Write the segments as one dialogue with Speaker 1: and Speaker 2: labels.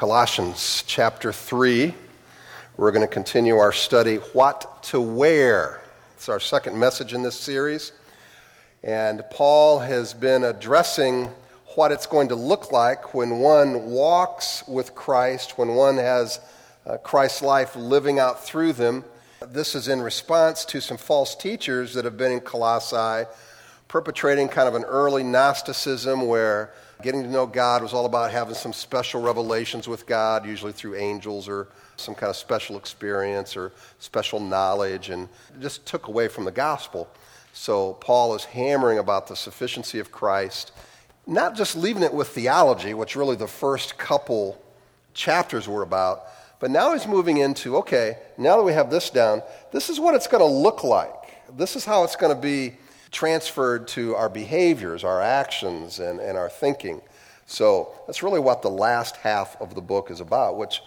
Speaker 1: Colossians chapter 3. We're going to continue our study, What to Wear. It's our second message in this series. And Paul has been addressing what it's going to look like when one walks with Christ, when one has uh, Christ's life living out through them. This is in response to some false teachers that have been in Colossae, perpetrating kind of an early Gnosticism where Getting to know God was all about having some special revelations with God, usually through angels or some kind of special experience or special knowledge, and just took away from the gospel. So Paul is hammering about the sufficiency of Christ, not just leaving it with theology, which really the first couple chapters were about, but now he's moving into okay, now that we have this down, this is what it's going to look like. This is how it's going to be transferred to our behaviors, our actions, and, and our thinking. So that's really what the last half of the book is about, which,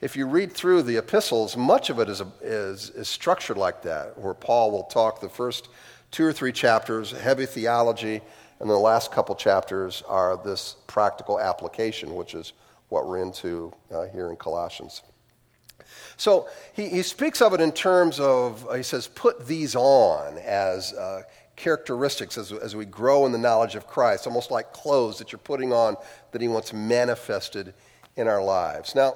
Speaker 1: if you read through the epistles, much of it is, is, is structured like that, where Paul will talk the first two or three chapters, heavy theology, and the last couple chapters are this practical application, which is what we're into uh, here in Colossians. So he, he speaks of it in terms of, he says, put these on as uh, characteristics as, as we grow in the knowledge of Christ, almost like clothes that you're putting on that He wants manifested in our lives. Now,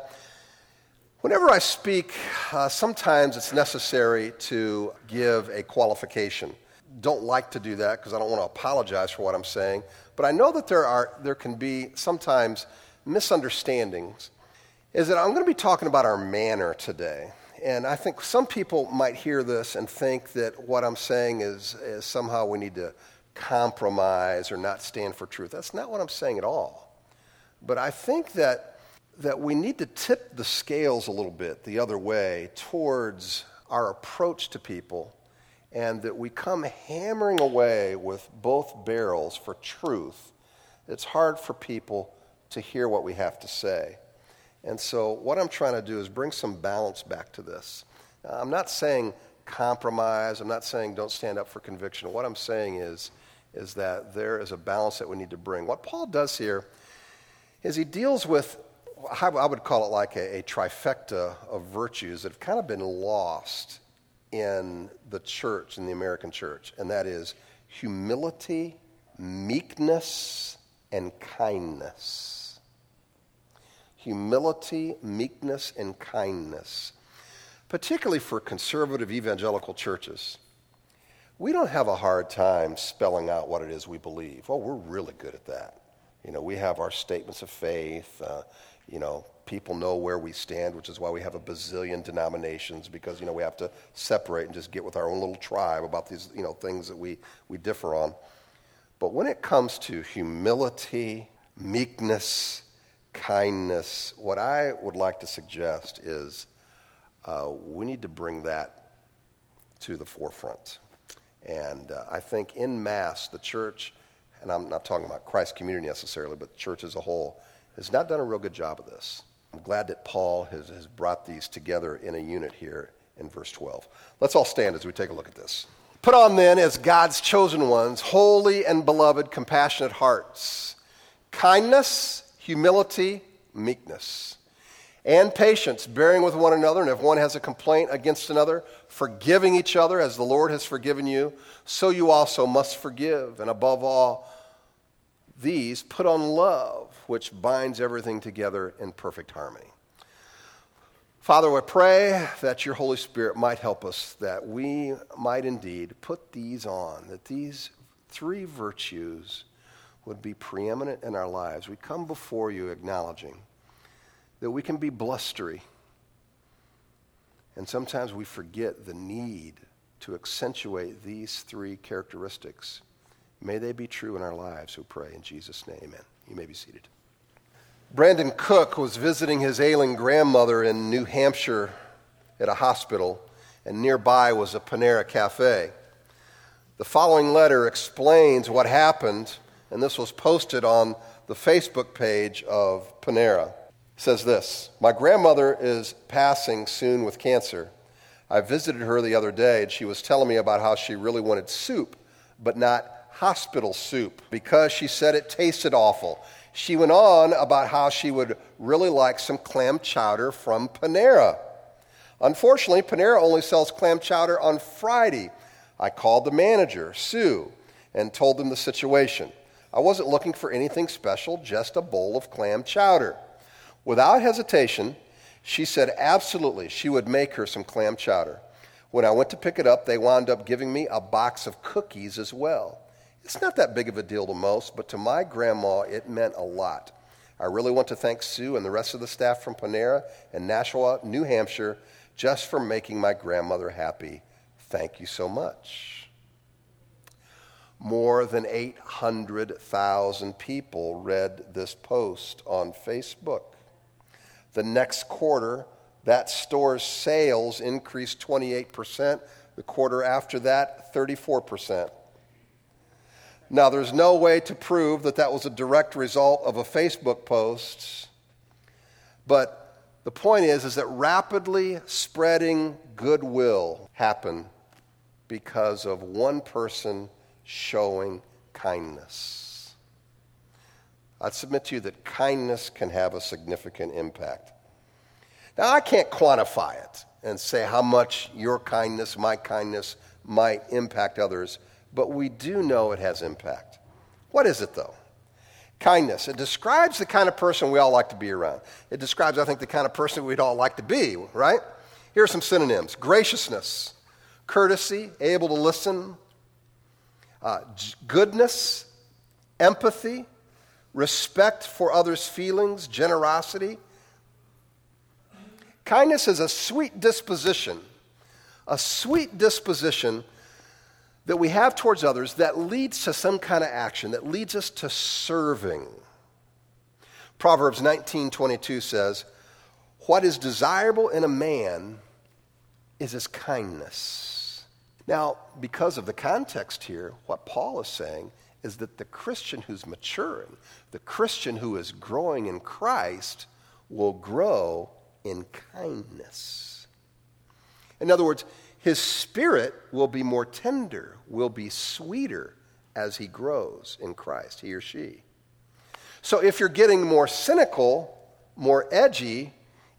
Speaker 1: whenever I speak, uh, sometimes it's necessary to give a qualification. Don't like to do that because I don't want to apologize for what I'm saying, but I know that there, are, there can be sometimes misunderstandings. Is that I'm going to be talking about our manner today. And I think some people might hear this and think that what I'm saying is, is somehow we need to compromise or not stand for truth. That's not what I'm saying at all. But I think that, that we need to tip the scales a little bit the other way towards our approach to people and that we come hammering away with both barrels for truth. It's hard for people to hear what we have to say. And so, what I'm trying to do is bring some balance back to this. Uh, I'm not saying compromise, I'm not saying don't stand up for conviction. What I'm saying is, is that there is a balance that we need to bring. What Paul does here is he deals with, I would call it like a, a trifecta of virtues that have kind of been lost in the church, in the American church, and that is humility, meekness, and kindness humility, meekness, and kindness, particularly for conservative evangelical churches. We don't have a hard time spelling out what it is we believe. Oh, we're really good at that. You know, we have our statements of faith. Uh, you know, people know where we stand, which is why we have a bazillion denominations because, you know, we have to separate and just get with our own little tribe about these, you know, things that we, we differ on. But when it comes to humility, meekness, kindness, what I would like to suggest is uh, we need to bring that to the forefront. And uh, I think in mass, the church, and I'm not talking about Christ community necessarily, but the church as a whole, has not done a real good job of this. I'm glad that Paul has, has brought these together in a unit here in verse 12. Let's all stand as we take a look at this. Put on then, as God's chosen ones, holy and beloved, compassionate hearts, kindness humility, meekness, and patience, bearing with one another. And if one has a complaint against another, forgiving each other as the Lord has forgiven you, so you also must forgive. And above all, these put on love, which binds everything together in perfect harmony. Father, we pray that your Holy Spirit might help us, that we might indeed put these on, that these three virtues would be preeminent in our lives. We come before you acknowledging that we can be blustery. And sometimes we forget the need to accentuate these three characteristics. May they be true in our lives, we pray. In Jesus' name, amen. You may be seated. Brandon Cook was visiting his ailing grandmother in New Hampshire at a hospital, and nearby was a Panera Cafe. The following letter explains what happened and this was posted on the Facebook page of Panera. It says this My grandmother is passing soon with cancer. I visited her the other day, and she was telling me about how she really wanted soup, but not hospital soup, because she said it tasted awful. She went on about how she would really like some clam chowder from Panera. Unfortunately, Panera only sells clam chowder on Friday. I called the manager, Sue, and told them the situation. I wasn't looking for anything special, just a bowl of clam chowder. Without hesitation, she said absolutely she would make her some clam chowder. When I went to pick it up, they wound up giving me a box of cookies as well. It's not that big of a deal to most, but to my grandma, it meant a lot. I really want to thank Sue and the rest of the staff from Panera and Nashua, New Hampshire, just for making my grandmother happy. Thank you so much. More than 800,000 people read this post on Facebook. The next quarter, that store's sales increased 28%. The quarter after that, 34%. Now, there's no way to prove that that was a direct result of a Facebook post, but the point is, is that rapidly spreading goodwill happened because of one person showing kindness. I'd submit to you that kindness can have a significant impact. Now, I can't quantify it and say how much your kindness, my kindness, might impact others but we do know it has impact. What is it, though? Kindness. It describes the kind of person we all like to be around. It describes, I think, the kind of person we'd all like to be, right? Here are some synonyms graciousness, courtesy, able to listen, uh, goodness, empathy, respect for others' feelings, generosity. Kindness is a sweet disposition, a sweet disposition that we have towards others that leads to some kind of action, that leads us to serving. Proverbs 19:22 says, "What is desirable in a man is his kindness." Now, because of the context here, what Paul is saying is that the Christian who's maturing, the Christian who is growing in Christ, will grow in kindness. In other words, his spirit will be more tender, will be sweeter as he grows in Christ, he or she. So if you're getting more cynical, more edgy,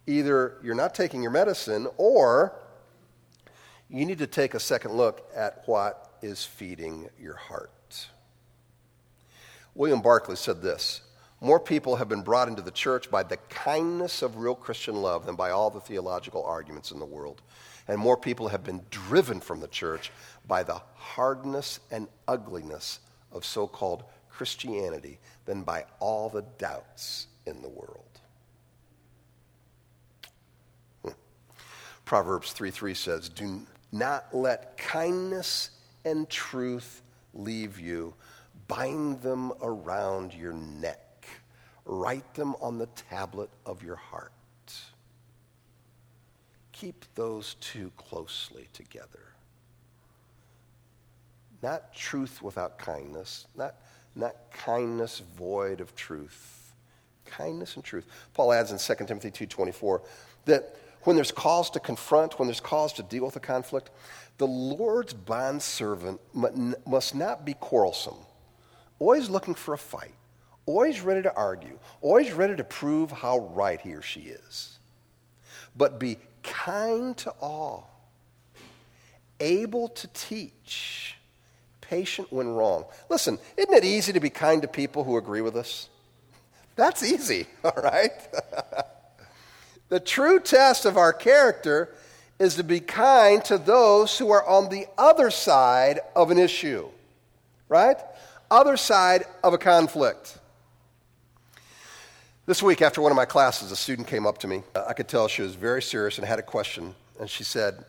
Speaker 1: either you're not taking your medicine or you need to take a second look at what is feeding your heart. William Barclay said this More people have been brought into the church by the kindness of real Christian love than by all the theological arguments in the world and more people have been driven from the church by the hardness and ugliness of so called Christianity than by all the doubts in the world. Hmm. Proverbs 3 3 says, Do not let kindness and truth leave you. Bind them around your neck. Write them on the tablet of your heart keep those two closely together. Not truth without kindness, not, not kindness void of truth. Kindness and truth. Paul adds in 2 Timothy 2.24 that when there's cause to confront, when there's cause to deal with a conflict, the Lord's bondservant must not be quarrelsome, always looking for a fight, always ready to argue, always ready to prove how right he or she is, but be kind to all, able to teach, patient when wrong. Listen, isn't it easy to be kind to people who agree with us? That's easy, all right? the true test of our character is to be kind to those who are on the other side of an issue, right? Other side of a conflict. This week, after one of my classes, a student came up to me. I could tell she was very serious and had a question. And she said,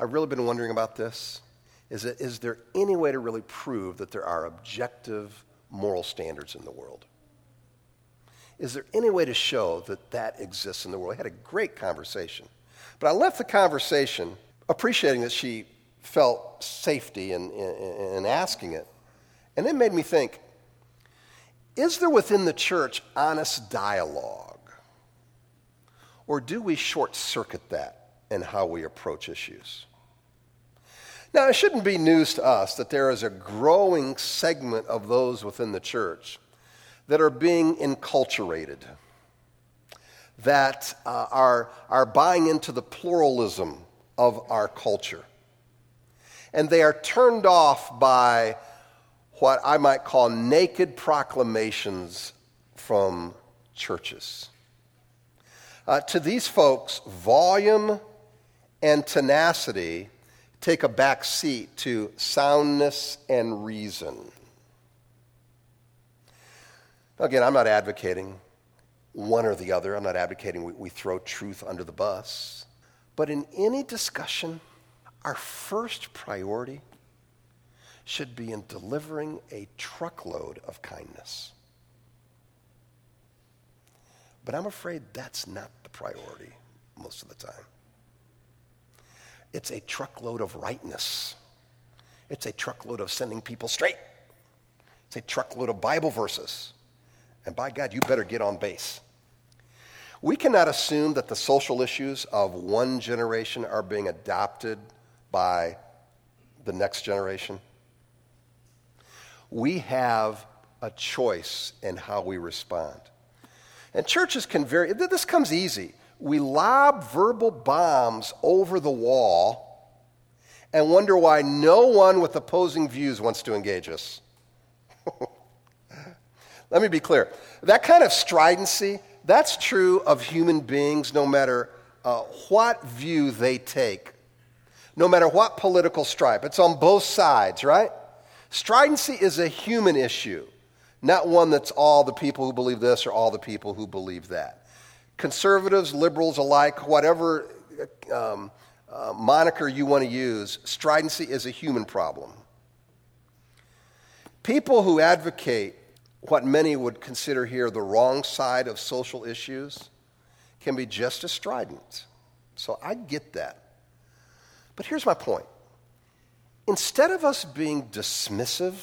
Speaker 1: I've really been wondering about this. Is, it, is there any way to really prove that there are objective moral standards in the world? Is there any way to show that that exists in the world? I had a great conversation. But I left the conversation appreciating that she felt safety in, in, in asking it. And it made me think is there within the church honest dialogue? Or do we short circuit that in how we approach issues? Now, it shouldn't be news to us that there is a growing segment of those within the church that are being enculturated, that uh, are, are buying into the pluralism of our culture. And they are turned off by what I might call naked proclamations from churches. Uh, to these folks, volume and tenacity take a back seat to soundness and reason. Again, I'm not advocating one or the other. I'm not advocating we, we throw truth under the bus. But in any discussion, our first priority should be in delivering a truckload of kindness. But I'm afraid that's not the priority most of the time. It's a truckload of rightness. It's a truckload of sending people straight. It's a truckload of Bible verses. And by God, you better get on base. We cannot assume that the social issues of one generation are being adopted by the next generation. We have a choice in how we respond. And churches can vary, this comes easy. We lob verbal bombs over the wall and wonder why no one with opposing views wants to engage us. Let me be clear. That kind of stridency, that's true of human beings no matter uh, what view they take, no matter what political stripe. It's on both sides, right? Stridency is a human issue not one that's all the people who believe this or all the people who believe that. Conservatives, liberals alike, whatever um, uh, moniker you want to use, stridency is a human problem. People who advocate what many would consider here the wrong side of social issues can be just as strident. So I get that. But here's my point instead of us being dismissive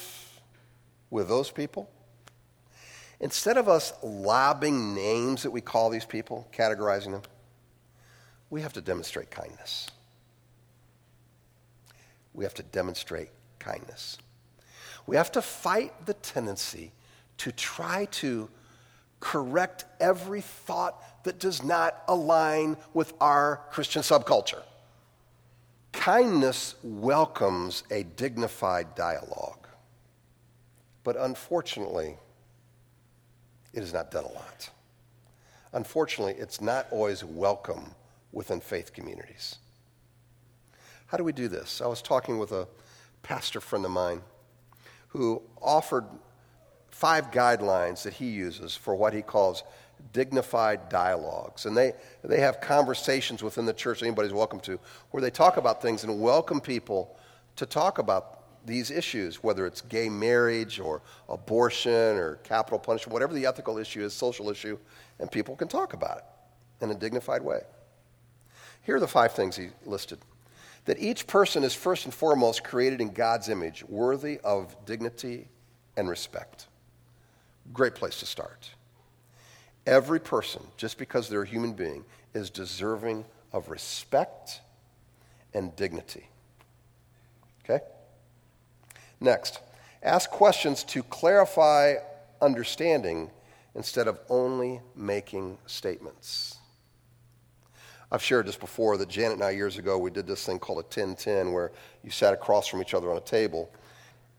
Speaker 1: with those people, Instead of us lobbing names that we call these people, categorizing them, we have to demonstrate kindness. We have to demonstrate kindness. We have to fight the tendency to try to correct every thought that does not align with our Christian subculture. Kindness welcomes a dignified dialogue. But unfortunately, it has not done a lot. Unfortunately, it's not always welcome within faith communities. How do we do this? I was talking with a pastor friend of mine who offered five guidelines that he uses for what he calls dignified dialogues. And they, they have conversations within the church anybody's welcome to where they talk about things and welcome people to talk about these issues, whether it's gay marriage or abortion or capital punishment, whatever the ethical issue is, social issue, and people can talk about it in a dignified way. Here are the five things he listed that each person is first and foremost created in God's image, worthy of dignity and respect. Great place to start. Every person, just because they're a human being, is deserving of respect and dignity. Okay? Next, ask questions to clarify understanding instead of only making statements. I've shared this before that Janet and I years ago we did this thing called a 10 10 where you sat across from each other on a table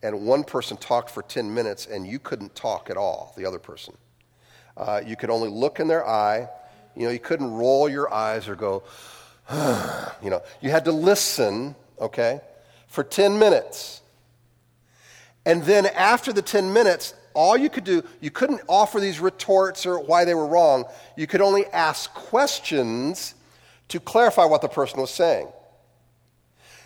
Speaker 1: and one person talked for 10 minutes and you couldn't talk at all, the other person. Uh, you could only look in their eye. You know, you couldn't roll your eyes or go, you know, you had to listen, okay, for 10 minutes. And then after the 10 minutes, all you could do, you couldn't offer these retorts or why they were wrong. You could only ask questions to clarify what the person was saying.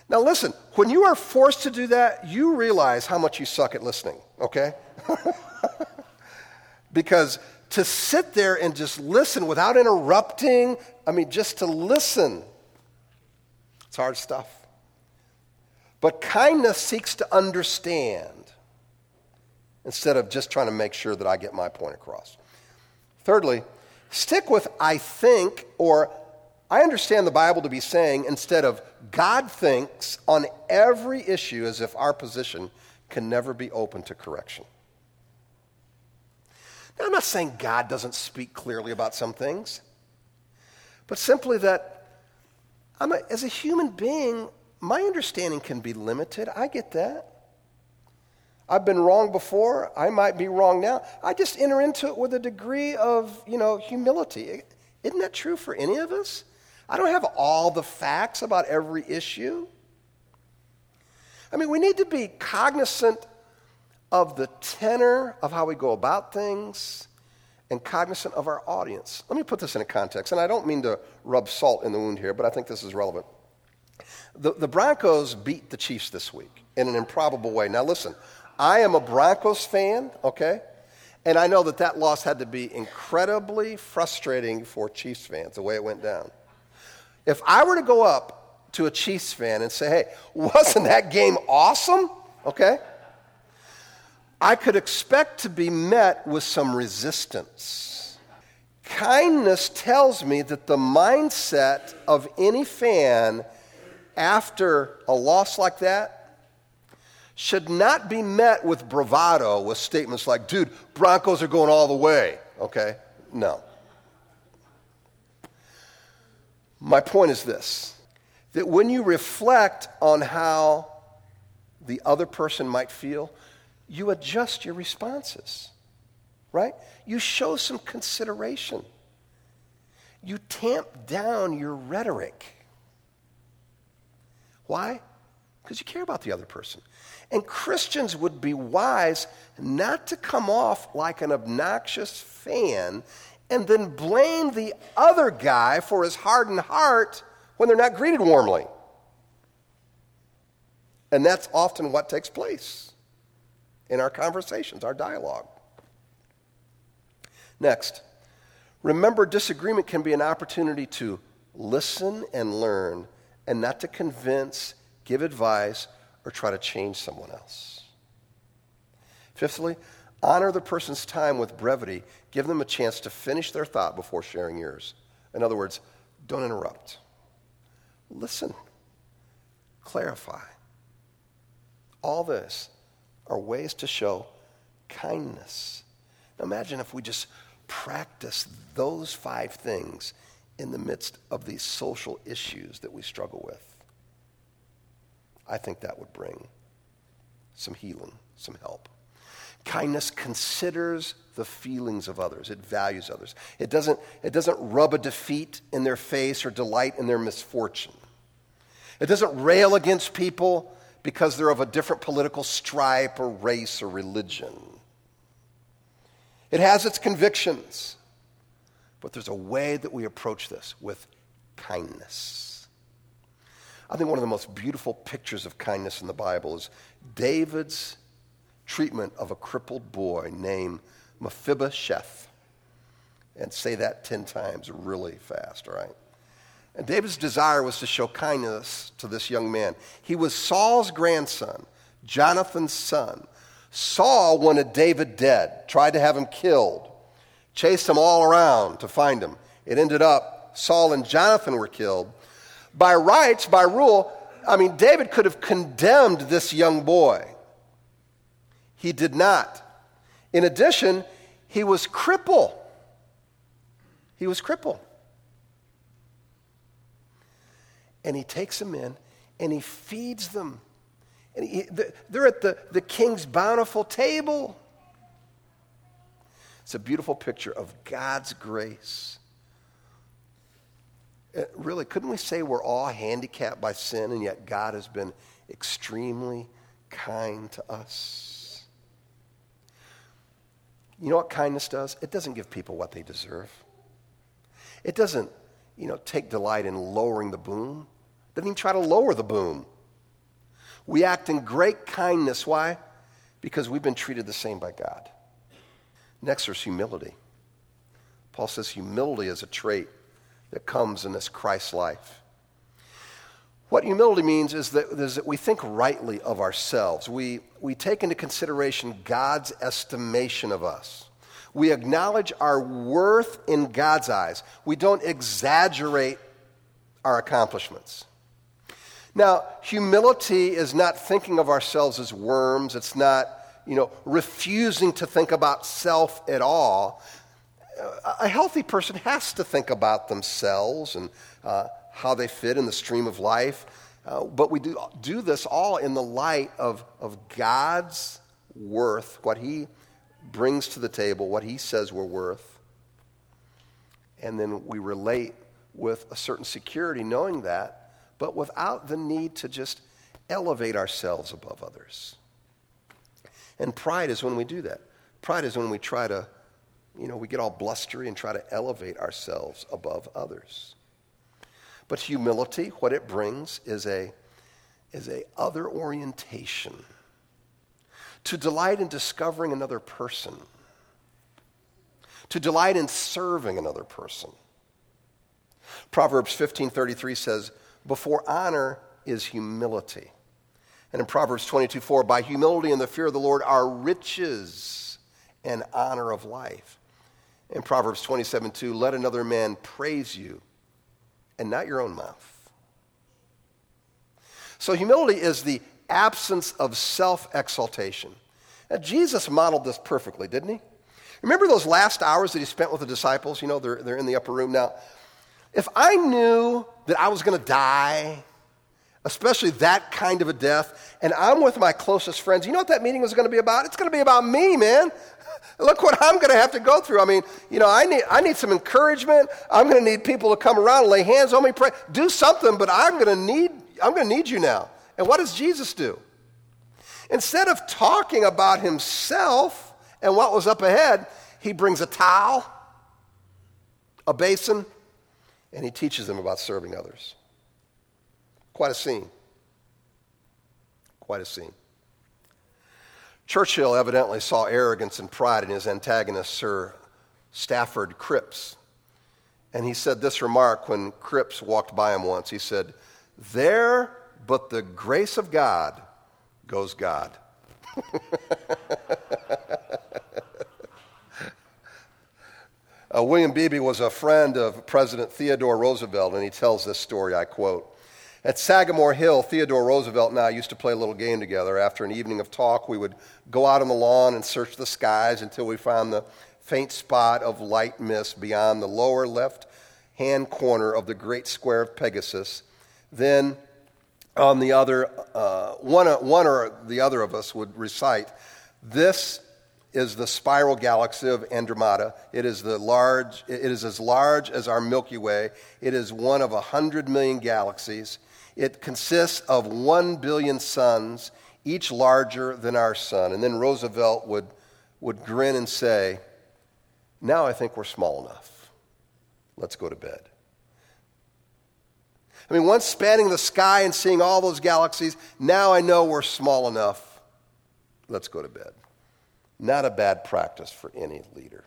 Speaker 1: Now, listen, when you are forced to do that, you realize how much you suck at listening, okay? because to sit there and just listen without interrupting, I mean, just to listen, it's hard stuff. But kindness seeks to understand instead of just trying to make sure that I get my point across. Thirdly, stick with I think or I understand the Bible to be saying instead of God thinks on every issue as if our position can never be open to correction. Now, I'm not saying God doesn't speak clearly about some things, but simply that I'm a, as a human being, my understanding can be limited. I get that. I've been wrong before. I might be wrong now. I just enter into it with a degree of, you know, humility. Isn't that true for any of us? I don't have all the facts about every issue. I mean, we need to be cognizant of the tenor of how we go about things and cognizant of our audience. Let me put this in a context, and I don't mean to rub salt in the wound here, but I think this is relevant. The, the Broncos beat the Chiefs this week in an improbable way. Now, listen, I am a Broncos fan, okay? And I know that that loss had to be incredibly frustrating for Chiefs fans, the way it went down. If I were to go up to a Chiefs fan and say, hey, wasn't that game awesome? Okay? I could expect to be met with some resistance. Kindness tells me that the mindset of any fan after a loss like that should not be met with bravado with statements like, dude, Broncos are going all the way. Okay? No. My point is this that when you reflect on how the other person might feel, you adjust your responses, right? You show some consideration. You tamp down your rhetoric. Why? Because you care about the other person. And Christians would be wise not to come off like an obnoxious fan and then blame the other guy for his hardened heart when they're not greeted warmly. And that's often what takes place in our conversations, our dialogue. Next, remember disagreement can be an opportunity to listen and learn and not to convince, give advice, or try to change someone else. Fifthly, honor the person's time with brevity. Give them a chance to finish their thought before sharing yours. In other words, don't interrupt. Listen, clarify. All this are ways to show kindness. Imagine if we just practice those five things in the midst of these social issues that we struggle with. I think that would bring some healing, some help. Kindness considers the feelings of others. It values others. It doesn't, it doesn't rub a defeat in their face or delight in their misfortune. It doesn't rail against people because they're of a different political stripe or race or religion. It has its convictions. But there's a way that we approach this with kindness. I think one of the most beautiful pictures of kindness in the Bible is David's treatment of a crippled boy named Mephibosheth. And say that 10 times really fast, all right? And David's desire was to show kindness to this young man. He was Saul's grandson, Jonathan's son. Saul wanted David dead, tried to have him killed chased him all around to find him. It ended up Saul and Jonathan were killed. By rights, by rule, I mean, David could have condemned this young boy. He did not. In addition, he was cripple. He was cripple. And he takes them in and he feeds them. And he, they're at the, the king's bountiful table. It's a beautiful picture of God's grace. Uh, really, couldn't we say we're all handicapped by sin, and yet God has been extremely kind to us? You know what kindness does? It doesn't give people what they deserve. It doesn't, you know, take delight in lowering the boom. It doesn't even try to lower the boom. We act in great kindness. Why? Because we've been treated the same by God. Next, there's humility. Paul says humility is a trait that comes in this Christ life. What humility means is that, is that we think rightly of ourselves. We, we take into consideration God's estimation of us. We acknowledge our worth in God's eyes. We don't exaggerate our accomplishments. Now, humility is not thinking of ourselves as worms. It's not you know, refusing to think about self at all. A healthy person has to think about themselves and uh, how they fit in the stream of life. Uh, but we do, do this all in the light of, of God's worth, what He brings to the table, what He says we're worth. And then we relate with a certain security knowing that, but without the need to just elevate ourselves above others. And pride is when we do that. Pride is when we try to, you know, we get all blustery and try to elevate ourselves above others. But humility, what it brings is a, is a other orientation. To delight in discovering another person. To delight in serving another person. Proverbs 15:33 says, "Before honor is humility." And in Proverbs 22 4, by humility and the fear of the Lord are riches and honor of life. In Proverbs 27 2, let another man praise you and not your own mouth. So humility is the absence of self exaltation. Now, Jesus modeled this perfectly, didn't he? Remember those last hours that he spent with the disciples? You know, they're, they're in the upper room. Now, if I knew that I was going to die, especially that kind of a death, and I'm with my closest friends, you know what that meeting was going to be about? It's going to be about me, man. Look what I'm going to have to go through. I mean, you know, I need, I need some encouragement. I'm going to need people to come around and lay hands on me, pray, do something, but I'm going to need, I'm going to need you now. And what does Jesus do? Instead of talking about himself and what was up ahead, he brings a towel, a basin, and he teaches them about serving others. Quite a scene. Quite a scene. Churchill evidently saw arrogance and pride in his antagonist, Sir Stafford Cripps. And he said this remark when Cripps walked by him once. He said, There but the grace of God goes God. Uh, William Beebe was a friend of President Theodore Roosevelt, and he tells this story. I quote At Sagamore Hill, Theodore Roosevelt and I used to play a little game together. After an evening of talk, we would go out on the lawn and search the skies until we found the faint spot of light mist beyond the lower left hand corner of the great square of Pegasus. Then, on the other, uh, one, one or the other of us would recite, This is the spiral galaxy of Andromeda. It is, the large, it is as large as our Milky Way. It is one of a 100 million galaxies. It consists of 1 billion suns, each larger than our sun. And then Roosevelt would, would grin and say, Now I think we're small enough. Let's go to bed. I mean, once spanning the sky and seeing all those galaxies, now I know we're small enough. Let's go to bed. Not a bad practice for any leader.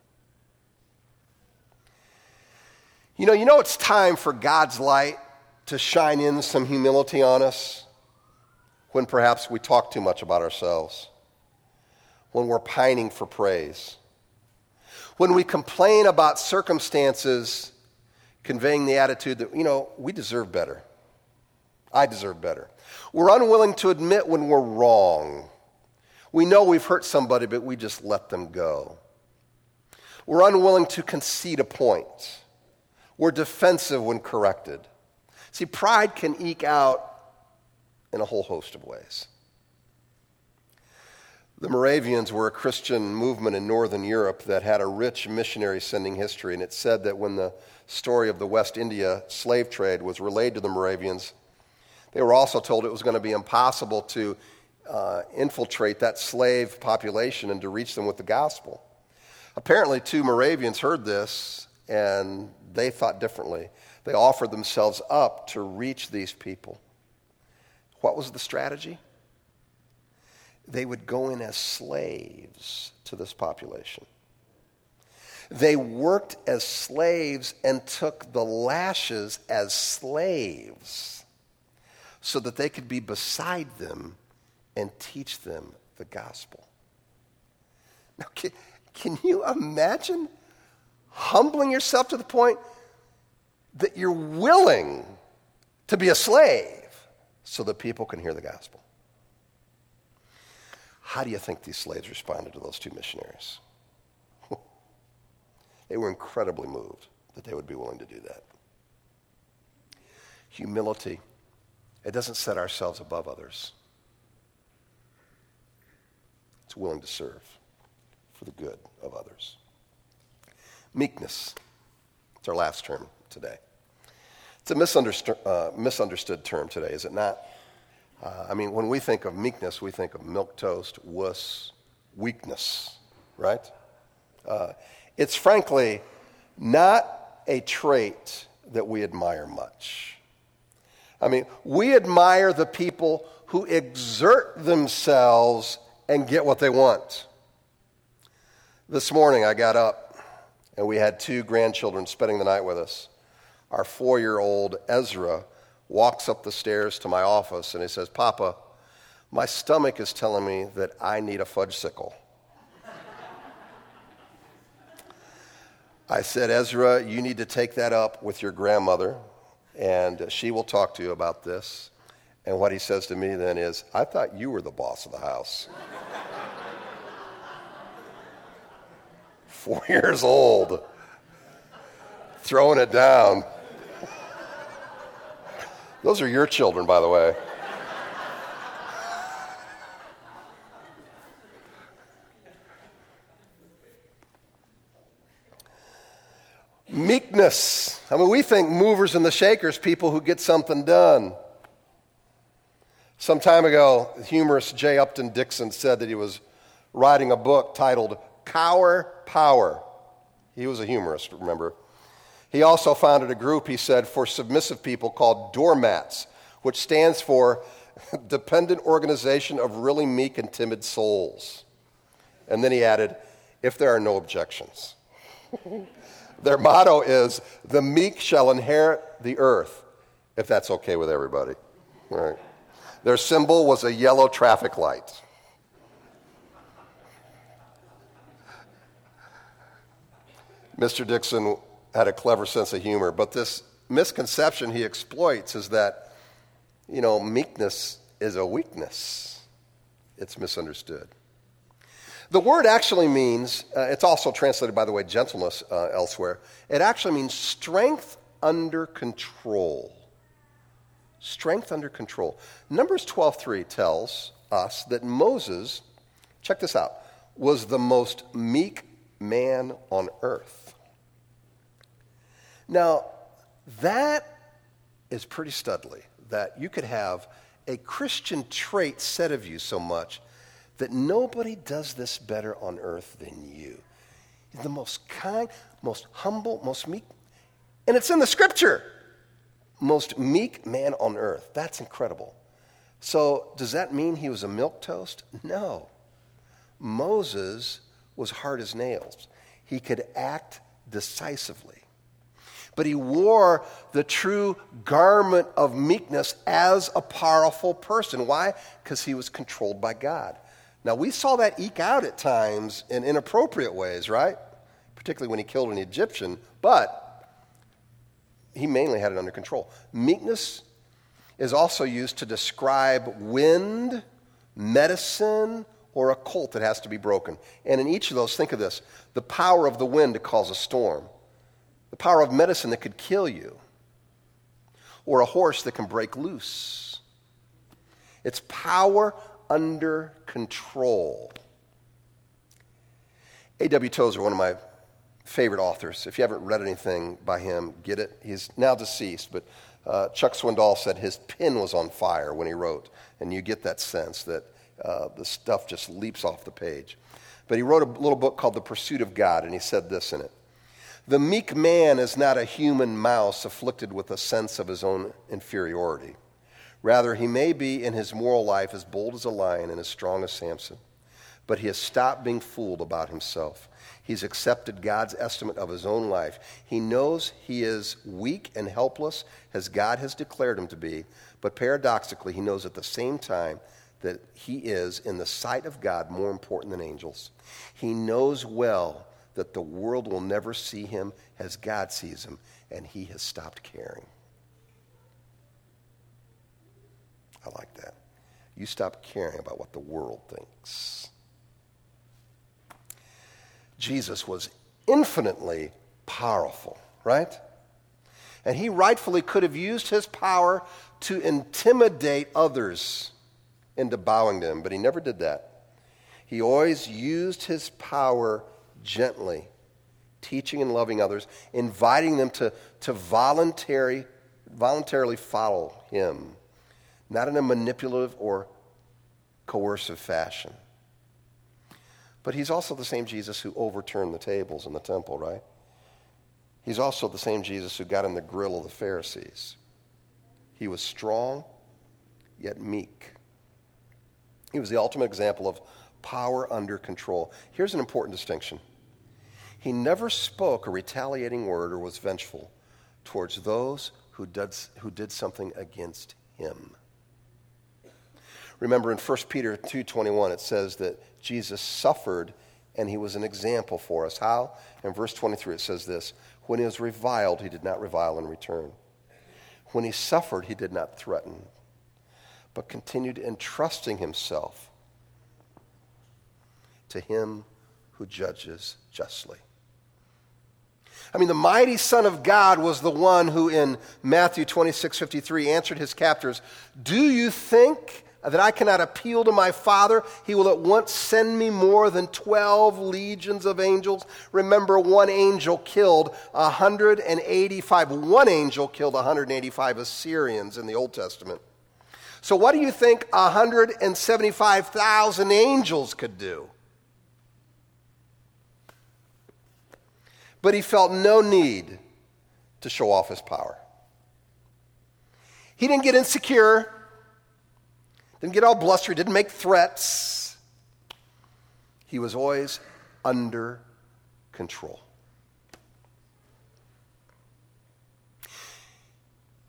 Speaker 1: You know, you know it's time for God's light to shine in some humility on us when perhaps we talk too much about ourselves, when we're pining for praise, when we complain about circumstances conveying the attitude that, you know, we deserve better. I deserve better. We're unwilling to admit when we're wrong we know we've hurt somebody, but we just let them go. We're unwilling to concede a point. We're defensive when corrected. See, pride can eke out in a whole host of ways. The Moravians were a Christian movement in Northern Europe that had a rich missionary sending history, and it said that when the story of the West India slave trade was relayed to the Moravians, they were also told it was going to be impossible to uh, infiltrate that slave population and to reach them with the gospel. Apparently, two Moravians heard this and they thought differently. They offered themselves up to reach these people. What was the strategy? They would go in as slaves to this population. They worked as slaves and took the lashes as slaves so that they could be beside them and teach them the gospel. Now, can, can you imagine humbling yourself to the point that you're willing to be a slave so that people can hear the gospel? How do you think these slaves responded to those two missionaries? they were incredibly moved that they would be willing to do that. Humility. It doesn't set ourselves above others. It's willing to serve for the good of others. Meekness. It's our last term today. It's a misunderstood, uh, misunderstood term today, is it not? Uh, I mean, when we think of meekness, we think of milk toast, wuss, weakness, right? Uh, it's frankly not a trait that we admire much. I mean, we admire the people who exert themselves and get what they want. This morning I got up and we had two grandchildren spending the night with us. Our four year old Ezra walks up the stairs to my office and he says, Papa, my stomach is telling me that I need a Fudgsicle. I said, Ezra, you need to take that up with your grandmother, and she will talk to you about this. And what he says to me then is, I thought you were the boss of the house. Four years old, throwing it down. Those are your children, by the way. Meekness. I mean, we think movers and the shakers, people who get something done. Some time ago, humorist J. Upton Dickson said that he was writing a book titled Cower Power. He was a humorist, remember? He also founded a group, he said, for submissive people called Doormats, which stands for Dependent Organization of Really Meek and Timid Souls. And then he added, if there are no objections. Their motto is, the meek shall inherit the earth, if that's okay with everybody. Right. Their symbol was a yellow traffic light. Mr. Dickson had a clever sense of humor, but this misconception he exploits is that, you know, meekness is a weakness. It's misunderstood. The word actually means, uh, it's also translated, by the way, gentleness uh, elsewhere. It actually means strength under control. Strength under control. Numbers 12:3 tells us that Moses, check this out, was the most meek man on earth. Now, that is pretty studly that you could have a Christian trait said of you so much that nobody does this better on earth than you. He's the most kind, most humble, most meek. And it's in the scripture. Most meek man on earth. That's incredible. So, does that mean he was a milk toast? No. Moses was hard as nails. He could act decisively. But he wore the true garment of meekness as a powerful person. Why? Because he was controlled by God. Now, we saw that eke out at times in inappropriate ways, right? Particularly when he killed an Egyptian, but he mainly had it under control. Meekness is also used to describe wind, medicine, or a colt that has to be broken. And in each of those, think of this the power of the wind to cause a storm, the power of medicine that could kill you, or a horse that can break loose. It's power under control. A.W. Tozer, one of my favorite authors. If you haven't read anything by him, get it. He's now deceased, but uh, Chuck Swindoll said his pen was on fire when he wrote, and you get that sense that uh, the stuff just leaps off the page. But he wrote a little book called The Pursuit of God, and he said this in it The meek man is not a human mouse afflicted with a sense of his own inferiority. Rather, he may be in his moral life as bold as a lion and as strong as Samson, but he has stopped being fooled about himself. He's accepted God's estimate of his own life. He knows he is weak and helpless as God has declared him to be, but paradoxically, he knows at the same time that he is, in the sight of God, more important than angels. He knows well that the world will never see him as God sees him, and he has stopped caring. I like that. you stop caring about what the world thinks. Jesus was infinitely powerful, right? And he rightfully could have used his power to intimidate others into bowing to him, but he never did that. He always used his power gently, teaching and loving others, inviting them to, to voluntary, voluntarily follow him, not in a manipulative or coercive fashion. But he's also the same Jesus who overturned the tables in the temple, right? He's also the same Jesus who got in the grill of the Pharisees. He was strong, yet meek. He was the ultimate example of power under control. Here's an important distinction He never spoke a retaliating word or was vengeful towards those who did, who did something against him. Remember in 1 Peter 2:21 it says that Jesus suffered and he was an example for us. How? In verse 23 it says this, when he was reviled he did not revile in return. When he suffered he did not threaten, but continued entrusting himself to him who judges justly. I mean, the mighty Son of God was the one who in Matthew 26 53 answered his captors, Do you think that I cannot appeal to my Father, he will at once send me more than 12 legions of angels. Remember, one angel killed 185. One angel killed 185 Assyrians in the Old Testament. So, what do you think 175,000 angels could do? But he felt no need to show off his power. He didn't get insecure. Didn't get all blustery, didn't make threats. He was always under control.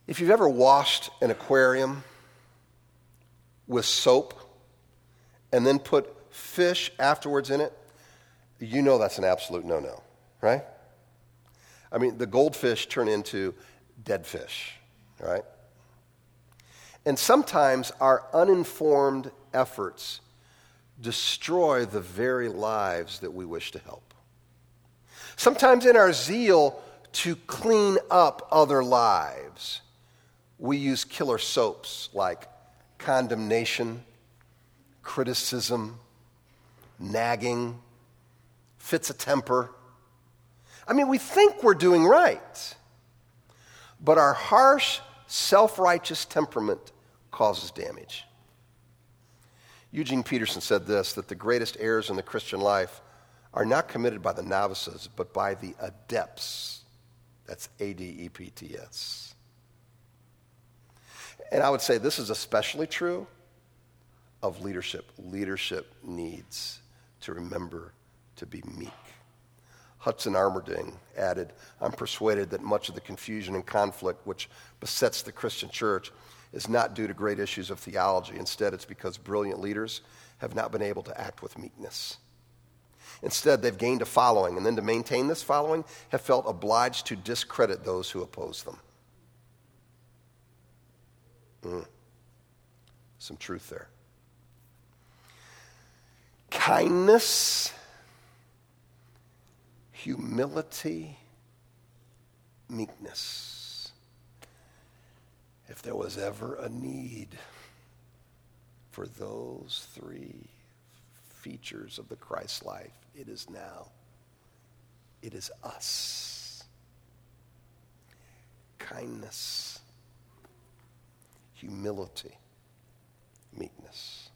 Speaker 1: If you've ever washed an aquarium with soap and then put fish afterwards in it, you know that's an absolute no no, right? I mean, the goldfish turn into dead fish, right? And sometimes our uninformed efforts destroy the very lives that we wish to help. Sometimes, in our zeal to clean up other lives, we use killer soaps like condemnation, criticism, nagging, fits of temper. I mean, we think we're doing right, but our harsh self righteous temperament causes damage. Eugene Peterson said this that the greatest errors in the Christian life are not committed by the novices, but by the adepts. That's A D E P T S. And I would say this is especially true of leadership. Leadership needs to remember to be meek. Hudson Armerding added, I'm persuaded that much of the confusion and conflict which besets the Christian church is not due to great issues of theology. Instead, it's because brilliant leaders have not been able to act with meekness. Instead, they've gained a following, and then to maintain this following, have felt obliged to discredit those who oppose them. Mm. Some truth there. Kindness humility, meekness. If there was ever a need for those three features of the Christ life, it is now. It is us. Kindness, humility, meekness.